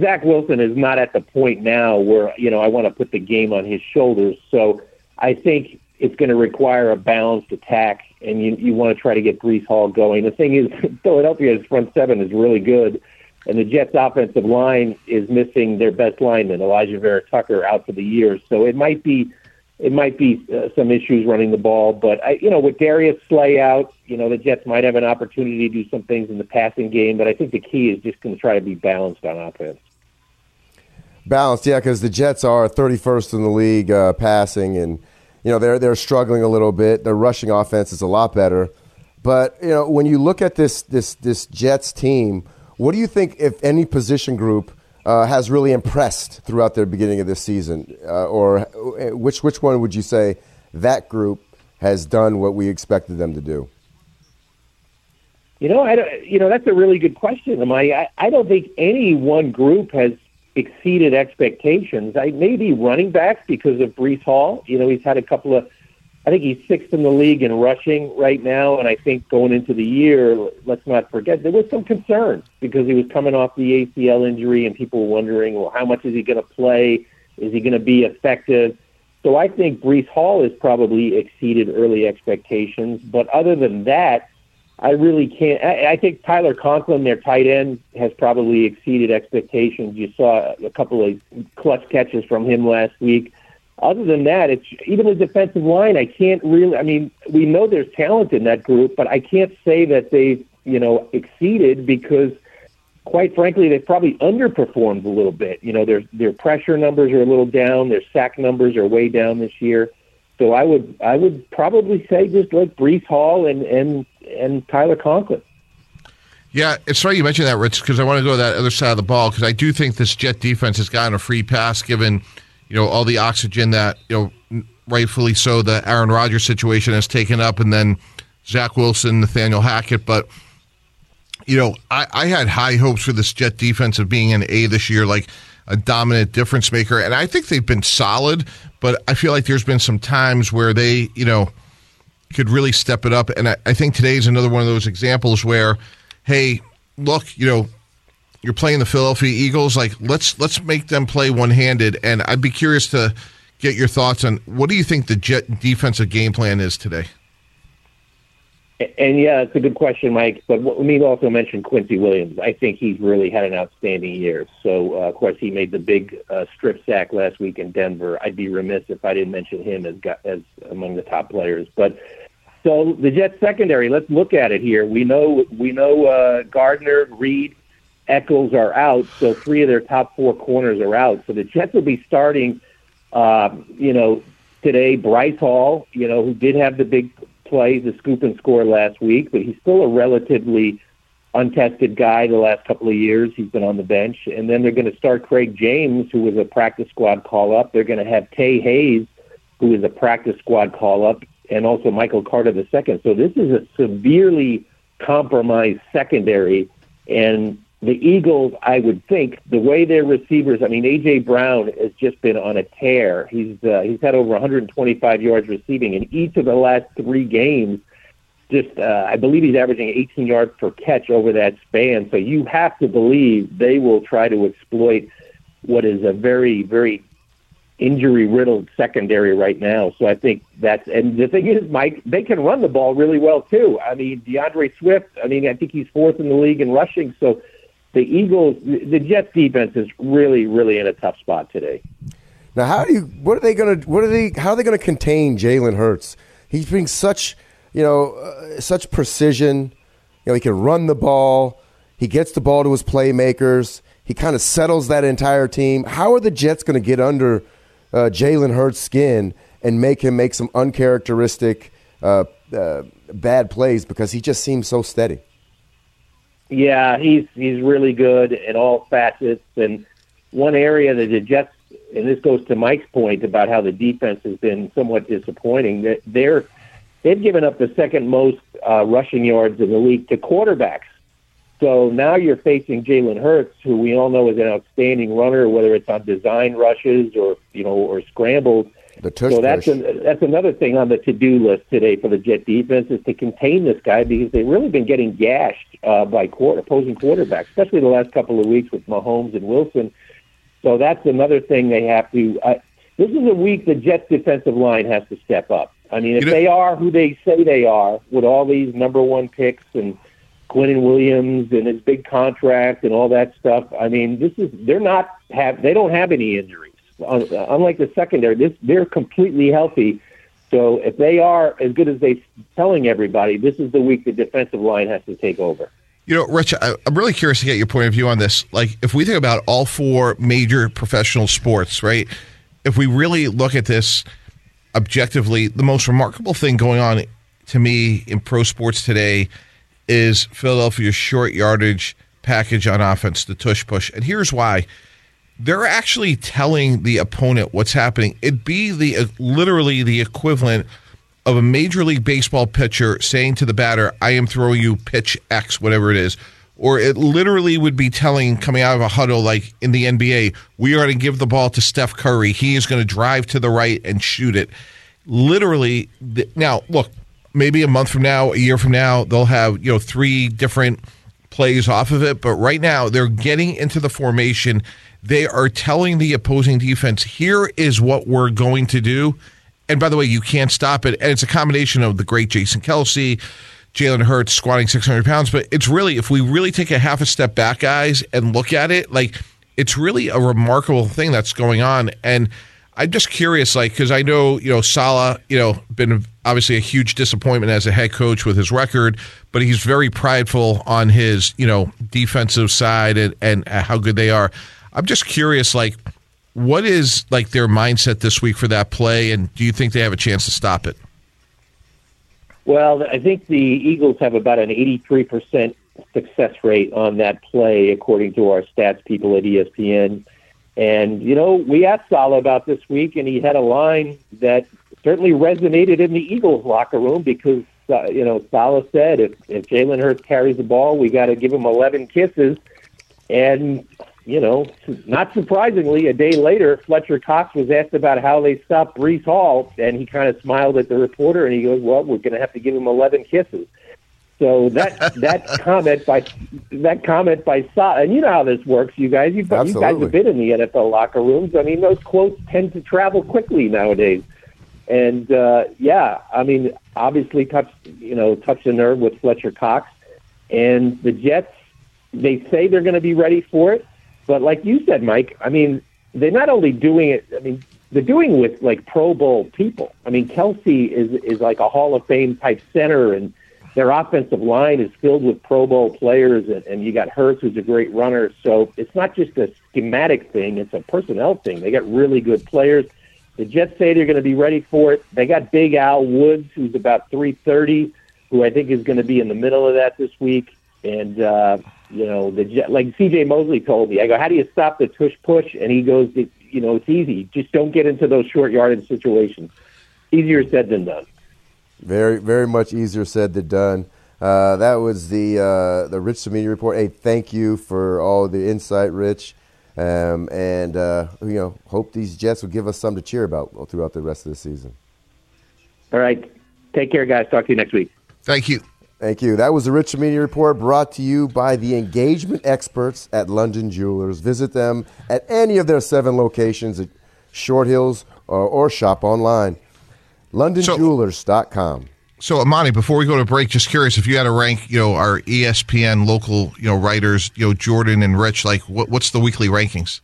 Zach Wilson is not at the point now where you know I want to put the game on his shoulders. So I think it's going to require a balanced attack, and you you want to try to get Breece Hall going. The thing is, Philadelphia's front seven is really good. And the Jets' offensive line is missing their best lineman, Alijah Vera-Tucker, out for the year. So it might be, it might be uh, some issues running the ball. But I, you know, with Darius Slay out, you know, the Jets might have an opportunity to do some things in the passing game. But I think the key is just going to try to be balanced on offense. Balanced, yeah, because the Jets are 31st in the league uh, passing, and you know they're they're struggling a little bit. Their rushing offense is a lot better, but you know when you look at this this this Jets team, what do you think if any position group uh, has really impressed throughout the beginning of this season, uh, or uh, which which one would you say that group has done what we expected them to do? You know, I don't, you know that's a really good question. I? I don't think any one group has exceeded expectations. I maybe running backs because of Breece Hall. You know, he's had a couple of. I think he's sixth in the league in rushing right now, and I think going into the year, let's not forget there was some concern because he was coming off the ACL injury, and people were wondering, well, how much is he going to play? Is he going to be effective? So I think Breece Hall has probably exceeded early expectations, but other than that, I really can't. I, I think Tyler Conklin, their tight end, has probably exceeded expectations. You saw a couple of clutch catches from him last week. Other than that, it's even the defensive line. I can't really. I mean, we know there's talent in that group, but I can't say that they've you know exceeded because, quite frankly, they've probably underperformed a little bit. You know, their their pressure numbers are a little down. Their sack numbers are way down this year. So I would I would probably say just like Breece Hall and and and Tyler Conklin. Yeah, it's right you mentioned that, Rich, because I want to go to that other side of the ball because I do think this Jet defense has gotten a free pass given, you know, all the oxygen that you know, rightfully so, the Aaron Rodgers situation has taken up, and then Zach Wilson, Nathaniel Hackett. But you know, I, I had high hopes for this Jet defense of being an A this year, like a dominant difference maker. And I think they've been solid, but I feel like there's been some times where they, you know, could really step it up. And I, I think today is another one of those examples where, hey, look, you know, you're playing the Philadelphia Eagles. Like, let's let's make them play one handed. And I'd be curious to get your thoughts on what do you think the Jet defensive game plan is today? And yeah, it's a good question, Mike. But let me also mention Quincy Williams. I think he's really had an outstanding year. So, uh, of course, he made the big uh, strip sack last week in Denver. I'd be remiss if I didn't mention him as as among the top players. But so the Jets secondary. Let's look at it here. We know we know uh, Gardner, Reed, Echols are out. So three of their top four corners are out. So the Jets will be starting. Uh, you know, today Bryce Hall. You know, who did have the big play, the scoop and score last week, but he's still a relatively untested guy the last couple of years. He's been on the bench. And then they're going to start Craig James, who was a practice squad call up. They're going to have Tae Hayes, who is a practice squad call up, and also Michael Carter II. So this is a severely compromised secondary. And the Eagles, I would think, the way their receivers, I mean, AJ Brown has just been on a tear. He's uh, he's had over 125 yards receiving in each of the last three games. Just, uh, I believe he's averaging 18 yards per catch over that span. So you have to believe they will try to exploit what is a very, very injury riddled secondary right now. So I think that's and the thing is, Mike, they can run the ball really well too. I mean, DeAndre Swift. I mean, I think he's fourth in the league in rushing. So the Eagles, the Jets defense is really, really in a tough spot today. Now, how do you? What are they going to? What are they? How are they going to contain Jalen Hurts? He's being such, you know, uh, such precision. You know, he can run the ball. He gets the ball to his playmakers. He kind of settles that entire team. How are the Jets going to get under uh, Jalen Hurts' skin and make him make some uncharacteristic uh, uh bad plays because he just seems so steady? Yeah, he's he's really good in all facets. And one area that the Jets, and this goes to Mike's point about how the defense has been somewhat disappointing. That they're they've given up the second most uh, rushing yards in the league to quarterbacks. So now you're facing Jalen Hurts, who we all know is an outstanding runner, whether it's on design rushes or you know or scrambles. The tush so that's an, that's another thing on the to-do list today for the Jet defense is to contain this guy because they've really been getting gashed uh, by court, opposing quarterbacks, especially the last couple of weeks with Mahomes and Wilson. So that's another thing they have to. Uh, this is a week the Jets defensive line has to step up. I mean, if you know, they are who they say they are, with all these number one picks and Quinnen Williams and his big contract and all that stuff, I mean, this is they're not have they don't have any injuries unlike the secondary, this they're completely healthy. So if they are as good as they're telling everybody, this is the week the defensive line has to take over. You know, Rich, I'm really curious to get your point of view on this. Like, if we think about all four major professional sports, right? If we really look at this objectively, the most remarkable thing going on to me in pro sports today is Philadelphia's short yardage package on offense, the tush push. And here's why they're actually telling the opponent what's happening. It'd be the uh, literally the equivalent of a major league baseball pitcher saying to the batter, "I am throwing you pitch X, whatever it is." Or it literally would be telling, coming out of a huddle like in the NBA, we are going to give the ball to Steph Curry. He is going to drive to the right and shoot it. Literally, now look, maybe a month from now, a year from now, they'll have you know three different plays off of it. But right now, they're getting into the formation they are telling the opposing defense, here is what we're going to do. And by the way, you can't stop it. And it's a combination of the great Jason Kelce, Jalen Hurts squatting 600 pounds. But it's really, if we really take a half a step back, guys, and look at it, like it's really a remarkable thing that's going on. And I'm just curious, like, because I know, you know, Saleh, you know, been obviously a huge disappointment as a head coach with his record, but he's very prideful on his, you know, defensive side and, and how good they are. I'm just curious, like, what is like their mindset this week for that play, and do you think they have a chance to stop it? Well, I think the Eagles have about an 83% success rate on that play, according to our stats people at ESPN. And, you know, we asked Saleh about this week, and he had a line that certainly resonated in the Eagles locker room because uh, you know, Saleh said, if if Jalen Hurts carries the ball, we got to give him 11 kisses. And you know, not surprisingly, a day later, Fletcher Cox was asked about how they stopped Breece Hall, and he kind of smiled at the reporter and he goes, "Well, we're going to have to give him 11 kisses." So that that comment by that comment by Sa, and you know how this works, you guys. You, you guys have been in the NFL locker rooms. I mean, those quotes tend to travel quickly nowadays. And uh, yeah, I mean, obviously touched you know touched a nerve with Fletcher Cox, and the Jets. They say they're going to be ready for it, but like you said, Mike, I mean, they're not only doing it. I mean, they're doing with like Pro Bowl people. I mean, Kelce is is like a Hall of Fame type center, and their offensive line is filled with Pro Bowl players, and, and you got Hurts, who's a great runner. So it's not just a schematic thing; it's a personnel thing. They got really good players. The Jets say they're going to be ready for it. They got Big Al Woods, who's about 330, who I think is going to be in the middle of that this week. And uh, you know, the like C.J. Mosley told me, I go, "How do you stop the tush push?" And he goes, "You know, it's easy. Just don't get into those short yardage situations. Easier said than done." Very, very much easier said than done. Uh, that was the uh, the Rich Cimini report. Hey, thank you for all the insight, Rich. Um, and uh, you know, hope these Jets will give us something to cheer about throughout the rest of the season. All right, take care, guys. Talk to you next week. Thank you. Thank you. That was the Rich Cimini report brought to you by the engagement experts at London Jewelers. Visit them at any of their seven locations at Short Hills or, or shop online. LondonJewelers.com. So, Amani, before we go to break, just curious if you had to rank, you know, our ESPN local, you know, writers, you know, Jordan and Rich, like what, what's the weekly rankings?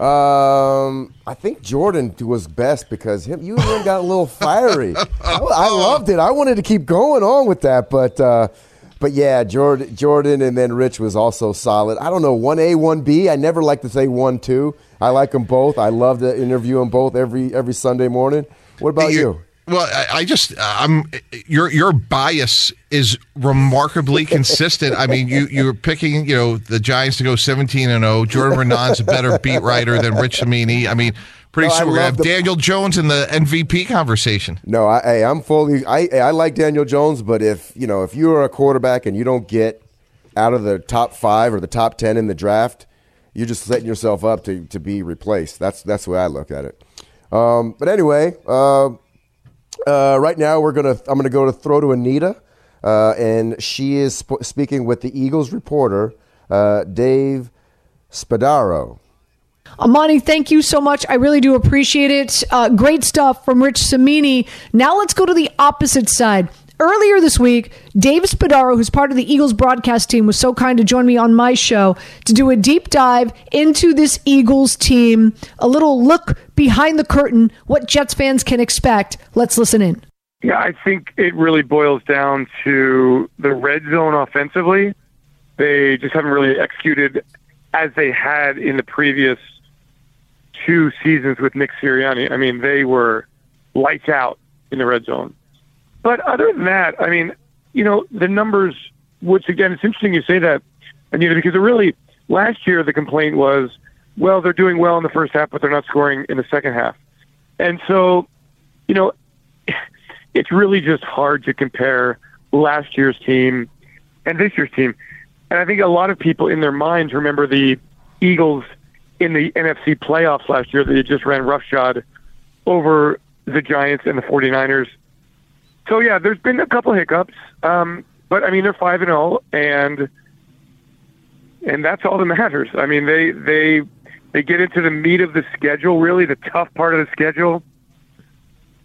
Um, I think Jordan was best because him, you and him got a little fiery. I, I, loved it. I wanted to keep going on with that, but uh, but yeah, Jordan, Jordan, and then Rich was also solid. I don't know one A, one B. I never like to say one two. I like them both. I love to interview them both every every Sunday morning. What about you? Well, I, I just I'm your your bias is remarkably consistent. I mean, you you're picking you know the Giants to go 17 and 0. Jordan Raanan's a better beat writer than Rich Cimini. I mean, pretty no, soon we're gonna have the, Daniel Jones in the MVP conversation. No, I, I'm fully. I I like Daniel Jones, but if you know if you are a quarterback and you don't get out of the top five or the top ten in the draft, you're just setting yourself up to to be replaced. That's that's the way I look at it. Um, but anyway. Uh, uh, right now, we're gonna. I'm gonna go to throw to Anita, uh, and she is sp- speaking with the Eagles reporter, uh, Dave Spadaro. Amani, thank you so much. I really do appreciate it. Uh, great stuff from Rich Cimini. Now let's go to the opposite side. Earlier this week, Dave Spadaro, who's part of the Eagles broadcast team, was so kind to join me on my show to do a deep dive into this Eagles team, a little look behind the curtain, what Jets fans can expect. Let's listen in. Yeah, I think it really boils down to the red zone offensively. They just haven't really executed as they had in the previous two seasons with Nick Sirianni. I mean, they were lights out in the red zone. But other than that, I mean, you know, the numbers, which again, it's interesting you say that, Anita, because it really, last year the complaint was, well, they're doing well in the first half, but they're not scoring in the second half. And so, you know, it's really just hard to compare last year's team and this year's team. And I think a lot of people in their minds remember the Eagles in the NFC playoffs last year that they just ran roughshod over the Giants and the 49ers so yeah, there's been a couple hiccups, um, but I mean they're five and zero, oh, and and that's all that matters. I mean they they they get into the meat of the schedule, really the tough part of the schedule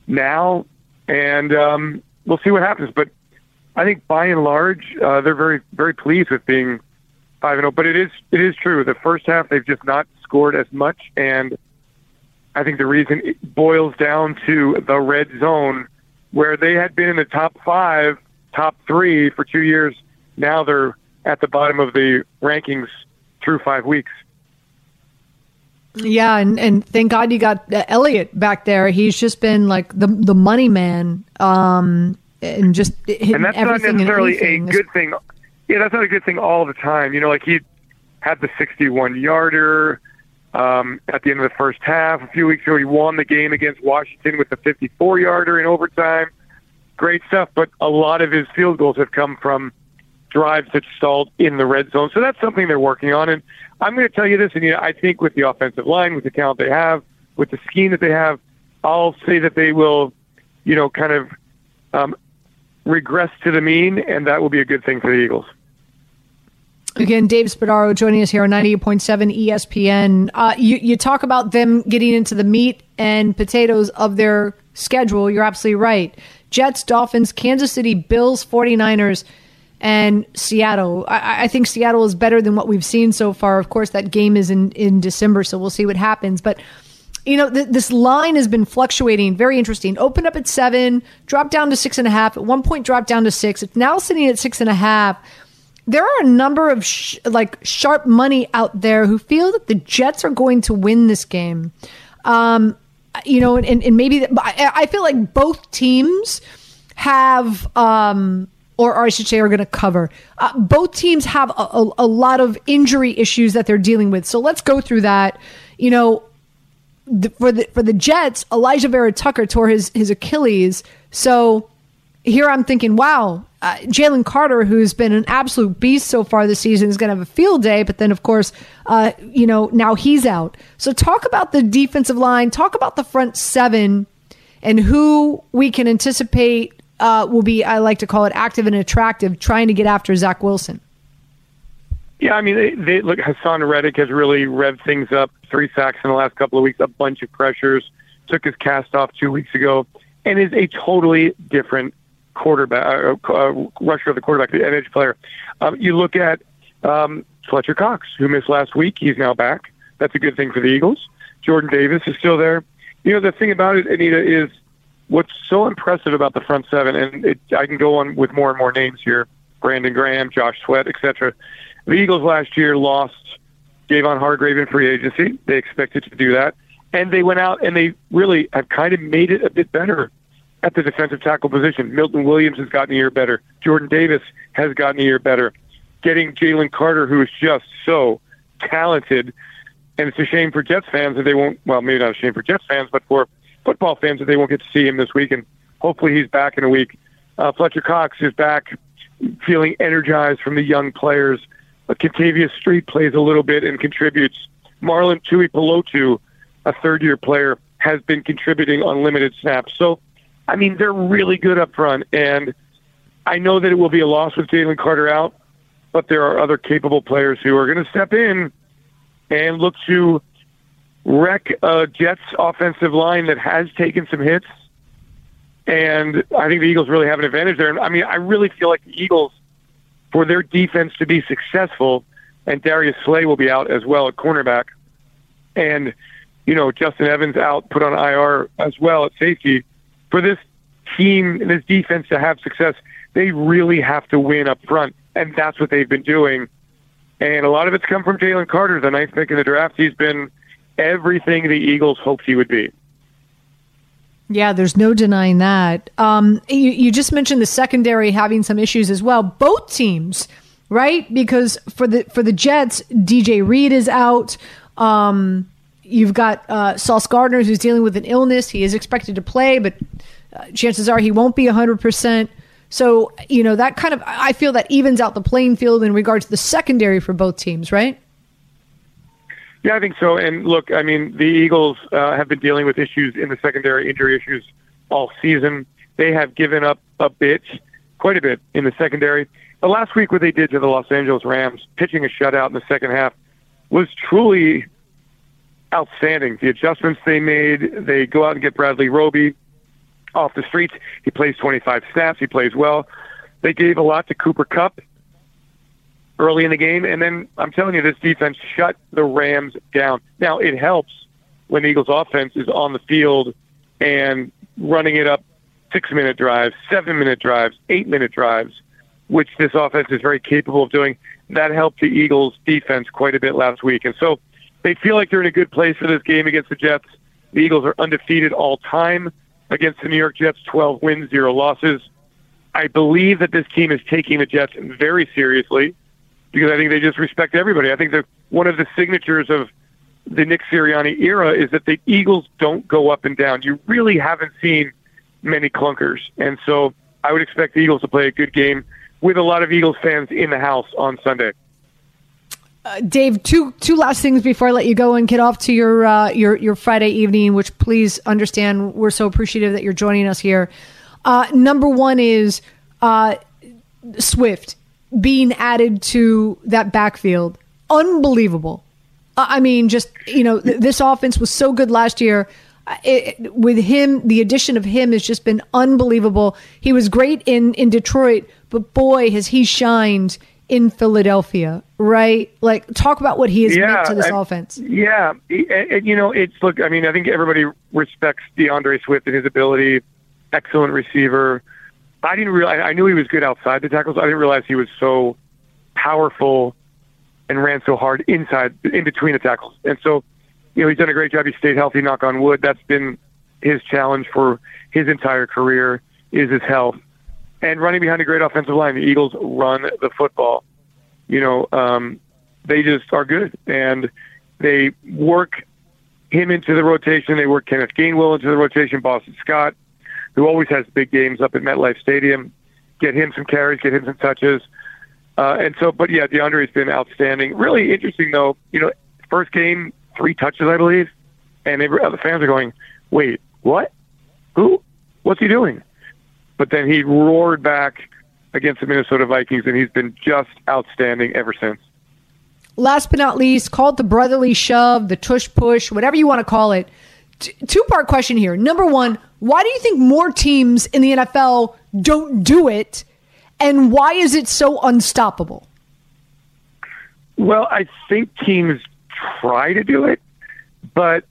now, and um, we'll see what happens. But I think by and large, uh, they're very very pleased with being five and zero. Oh. But it is it is true. The first half they've just not scored as much, and I think the reason it boils down to the red zone where they had been in the top five, top three for two years. Now they're at the bottom of the rankings through five weeks. Yeah, and, and thank God you got uh, Elliott back there. He's just been like the the money man, um, and just and that's not necessarily a good thing. Yeah, that's not a good thing all the time. You know, like he had the 61 yarder um, at the end of the first half. A few weeks ago, he won the game against Washington with a 54 yarder in overtime. great stuff. But a lot of his field goals have come from drives that stalled in the red zone. So that's something they're working on. And I'm going to tell you this, and you know, I think with the offensive line, with the talent they have, with the scheme that they have, I'll say that they will, you know, kind of um, regress to the mean, and that will be a good thing for the Eagles. Again, Dave Spadaro joining us here on 98.7 ESPN. Uh, you, you talk about them getting into the meat and potatoes of their schedule. You're absolutely right. Jets, Dolphins, Kansas City, Bills, 49ers, and Seattle. I, I, think Seattle is better than what we've seen so far. Of course, that game is in, in December, so we'll see what happens. But, you know, th- this line has been fluctuating. Very interesting. Opened up at seven, dropped down to six and a half. At one point, dropped down to six. It's now sitting at six and a half there are a number of sh- like sharp money out there who feel that the Jets are going to win this game. Um, you know, and, and maybe I, I feel like both teams have, um, or, or I should say, are going to cover. Uh, both teams have a, a, a lot of injury issues that they're dealing with. So let's go through that. You know, the, for the for the Jets, Alijah Vera-Tucker tore his his Achilles. So here I'm thinking, wow, uh, Jalen Carter, who's been an absolute beast so far this season, is going to have a field day. But then, of course, uh, you know, now he's out. So talk about the defensive line. Talk about the front seven and who we can anticipate uh, will be, I like to call it, active and attractive, trying to get after Zach Wilson. Yeah, I mean, they, they look. Haason Reddick has really revved things up. Three sacks in the last couple of weeks, a bunch of pressures. Took his cast off two weeks ago, and is a totally different quarterback, uh, uh, rusher, of the quarterback, the edge player. Um, you look at um, Fletcher Cox, who missed last week. He's now back. That's a good thing for the Eagles. Jordan Davis is still there. You know, the thing about it, Anita, is what's so impressive about the front seven, and it, I can go on with more and more names here Brandon Graham, Josh Sweat, etc. The Eagles last year lost Javon Hargrave in free agency. They expected to do that. And they went out and they really have kind of made it a bit better at the defensive tackle position. Milton Williams has gotten a year better. Jordan Davis has gotten a year better. Getting Jalen Carter, who is just so talented, and it's a shame for Jets fans that they won't. Well, maybe not a shame for Jets fans, but for football fans that they won't get to see him this week. And hopefully, he's back in a week. Uh, Fletcher Cox is back, feeling energized from the young players. Uh, Kentavius Street plays a little bit and contributes. Marlon Tuipulotu, a third-year player, has been contributing on limited snaps. So I mean, they're really good up front, and I know that it will be a loss with Jalen Carter out, but there are other capable players who are going to step in and look to wreck a Jets offensive line that has taken some hits. And I think the Eagles really have an advantage there. I mean, I really feel like the Eagles, for their defense to be successful, and Darius Slay will be out as well at cornerback, and you know Justin Evans out, put on IR as well at safety for this team and this defense to have success, they really have to win up front, and that's what they've been doing. And a lot of it's come from Jalen Carter, the ninth pick in the draft. He's been everything the Eagles hoped he would be. Yeah, there's no denying that. Um, you, you just mentioned the secondary having some issues as well. Both teams, right? Because for the for the Jets, DJ Reed is out. Um, You've got uh, Sauce Gardner, who's dealing with an illness. He is expected to play, but uh, chances are he won't be 100%. So, you know, that kind of, I feel that evens out the playing field in regards to the secondary for both teams, right? Yeah, I think so. And look, I mean, the Eagles uh, have been dealing with issues in the secondary, injury issues all season. They have given up a bit, quite a bit, in the secondary. The last week, what they did to the Los Angeles Rams, pitching a shutout in the second half, was truly outstanding. The adjustments they made, they go out and get Bradley Roby off the streets. He plays 25 snaps. He plays well. They gave a lot to Cooper Kupp early in the game, and then I'm telling you, this defense shut the Rams down. Now it helps when the Eagles' offense is on the field and running it up six-minute drives, seven-minute drives, eight-minute drives, which this offense is very capable of doing. That helped the Eagles' defense quite a bit last week, and so they feel like they're in a good place for this game against the Jets. The Eagles are undefeated all time against the New York Jets, 12 wins, zero losses. I believe that this team is taking the Jets very seriously because I think they just respect everybody. I think that one of the signatures of the Nick Sirianni era is that the Eagles don't go up and down. You really haven't seen many clunkers. And so I would expect the Eagles to play a good game with a lot of Eagles fans in the house on Sunday. Uh, Dave, two two last things before I let you go and get off to your uh, your your Friday evening. Which please understand, we're so appreciative that you're joining us here. Uh, number one is uh, Swift being added to that backfield. Unbelievable. I mean, just you know, th- this offense was so good last year. It, with him, the addition of him has just been unbelievable. He was great in in Detroit, but boy, has he shined in Philadelphia, right? Like, talk about what he has Yeah, meant to this I- offense. Yeah, and, and, you know, it's look. I mean, I think everybody respects DeAndre Swift and his ability. Excellent receiver. I didn't realize. I knew he was good outside the tackles. I didn't realize he was so powerful and ran so hard inside, in between the tackles. And so, you know, he's done a great job. He stayed healthy. Knock on wood. That's been his challenge for his entire career is his health and running behind a great offensive line. The Eagles run the football. You know, um, they just are good, and they work him into the rotation. They work Kenneth Gainwell into the rotation. Boston Scott, who always has big games up at MetLife Stadium, get him some carries, get him some touches. Uh, and so, but yeah, DeAndre's been outstanding. Really interesting though. You know, first game, three touches, I believe, and they, the fans are going, "Wait, what? Who? What's he doing?" But then he roared back against the Minnesota Vikings, and he's been just outstanding ever since. Last but not least, call it the brotherly shove, the tush push, whatever you want to call it. T- Two part question here. Number one, why do you think more teams in the NFL don't do it? And why is it so unstoppable? Well, I think teams try to do it, but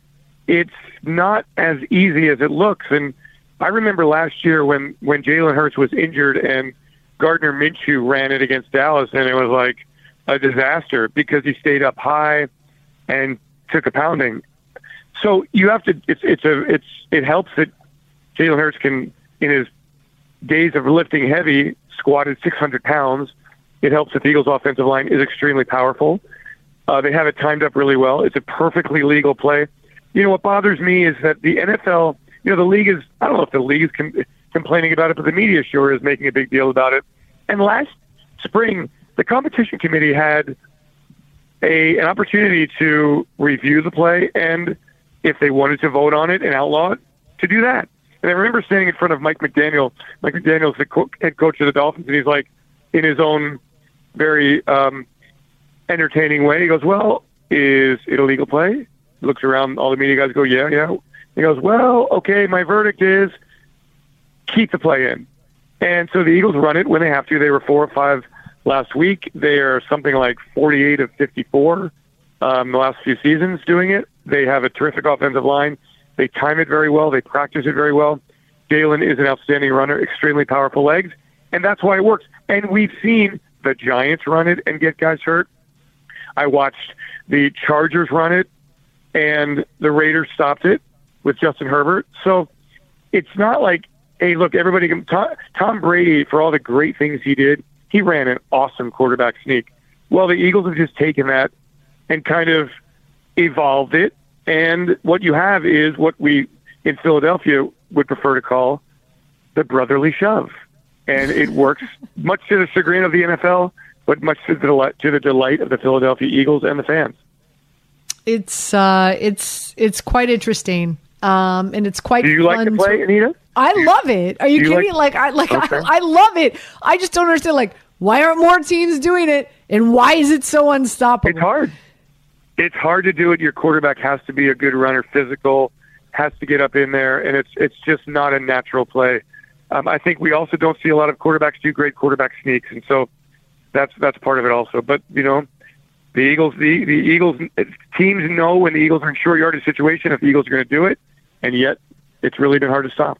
it's not as easy as it looks. And I remember last year when when Jalen Hurts was injured and Gardner Minshew ran it against Dallas, and it was like a disaster because he stayed up high and took a pounding. So you have to. It's it's a it's it helps that Jalen Hurts can in his days of lifting heavy squatted 600 pounds. It helps that the Eagles' offensive line is extremely powerful. Uh, they have it timed up really well. It's a perfectly legal play. You know what bothers me is that the NFL, you know, the league is. I don't know if the league is com- complaining about it, but the media sure is making a big deal about it. And last spring, the competition committee had a an opportunity to review the play and if they wanted to vote on it and outlaw it, to do that. And I remember standing in front of Mike McDaniel. Mike McDaniel's the co- head coach of the Dolphins, and he's like, in his own very um, entertaining way, he goes, "Well, is it a legal play?" Looks around, all the media guys go, "Yeah, yeah." He goes, "Well, okay, my verdict is keep the play in." And so the Eagles run it when they have to. They were four or five last week. They are something like 48 of 54 um, the last few seasons doing it. They have a terrific offensive line. They time it very well. They practice it very well. Jalen is an outstanding runner, extremely powerful legs, and that's why it works. And we've seen the Giants run it and get guys hurt. I watched the Chargers run it, and the Raiders stopped it with Justin Herbert. So it's not like, hey, look, everybody, can, Tom, Tom Brady, for all the great things he did, he ran an awesome quarterback sneak. Well, the Eagles have just taken that and kind of evolved it. And what you have is what we in Philadelphia would prefer to call the brotherly shove. And it works much to the chagrin of the NFL, but much to the delight, to the delight of the Philadelphia Eagles and the fans. It's uh, it's it's quite interesting, um, and it's quite. Do you like fun to play, Anita? I love it. Are you you kidding? like- Like, I like Okay. I, I love it. I just don't understand. Like, why aren't more teams doing it, and why is it so unstoppable? It's hard. It's hard to do it. Your quarterback has to be a good runner, physical, has to get up in there, and it's it's just not a natural play. Um, I think we also don't see a lot of quarterbacks do great quarterback sneaks, and so that's that's part of it also. But you know, the Eagles, the the Eagles teams know when the Eagles are in short yardage situation if the Eagles are going to do it, and yet it's really been hard to stop.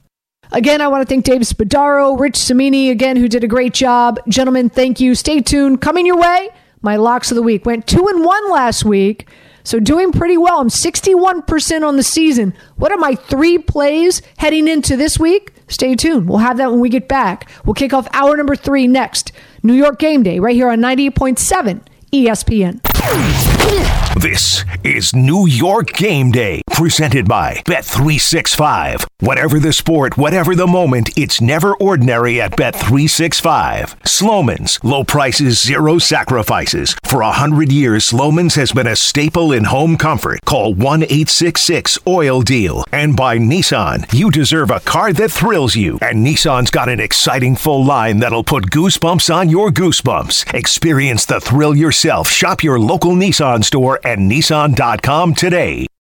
Again, I want to thank Dave Spadaro, Rich Cimini, again, who did a great job. Gentlemen, thank you. Stay tuned. Coming your way, my locks of the week. Went two and one last week, so doing pretty well. I'm 61% on the season. What are my three plays heading into this week? Stay tuned. We'll have that when we get back. We'll kick off hour number three next. New York Game Day, right here on 98.7 ESPN. This is New York Game Day, presented by Bet365. Whatever the sport, whatever the moment, it's never ordinary at Bet365. Slomin's, low prices, zero sacrifices. For a hundred years, Slomin's has been a staple in home comfort. Call 1 866 Oil Deal. And by Nissan, you deserve a car that thrills you. And Nissan's got an exciting full line that'll put goosebumps on your goosebumps. Experience the thrill yourself. Shop your local Nissan store at Nissan.com today.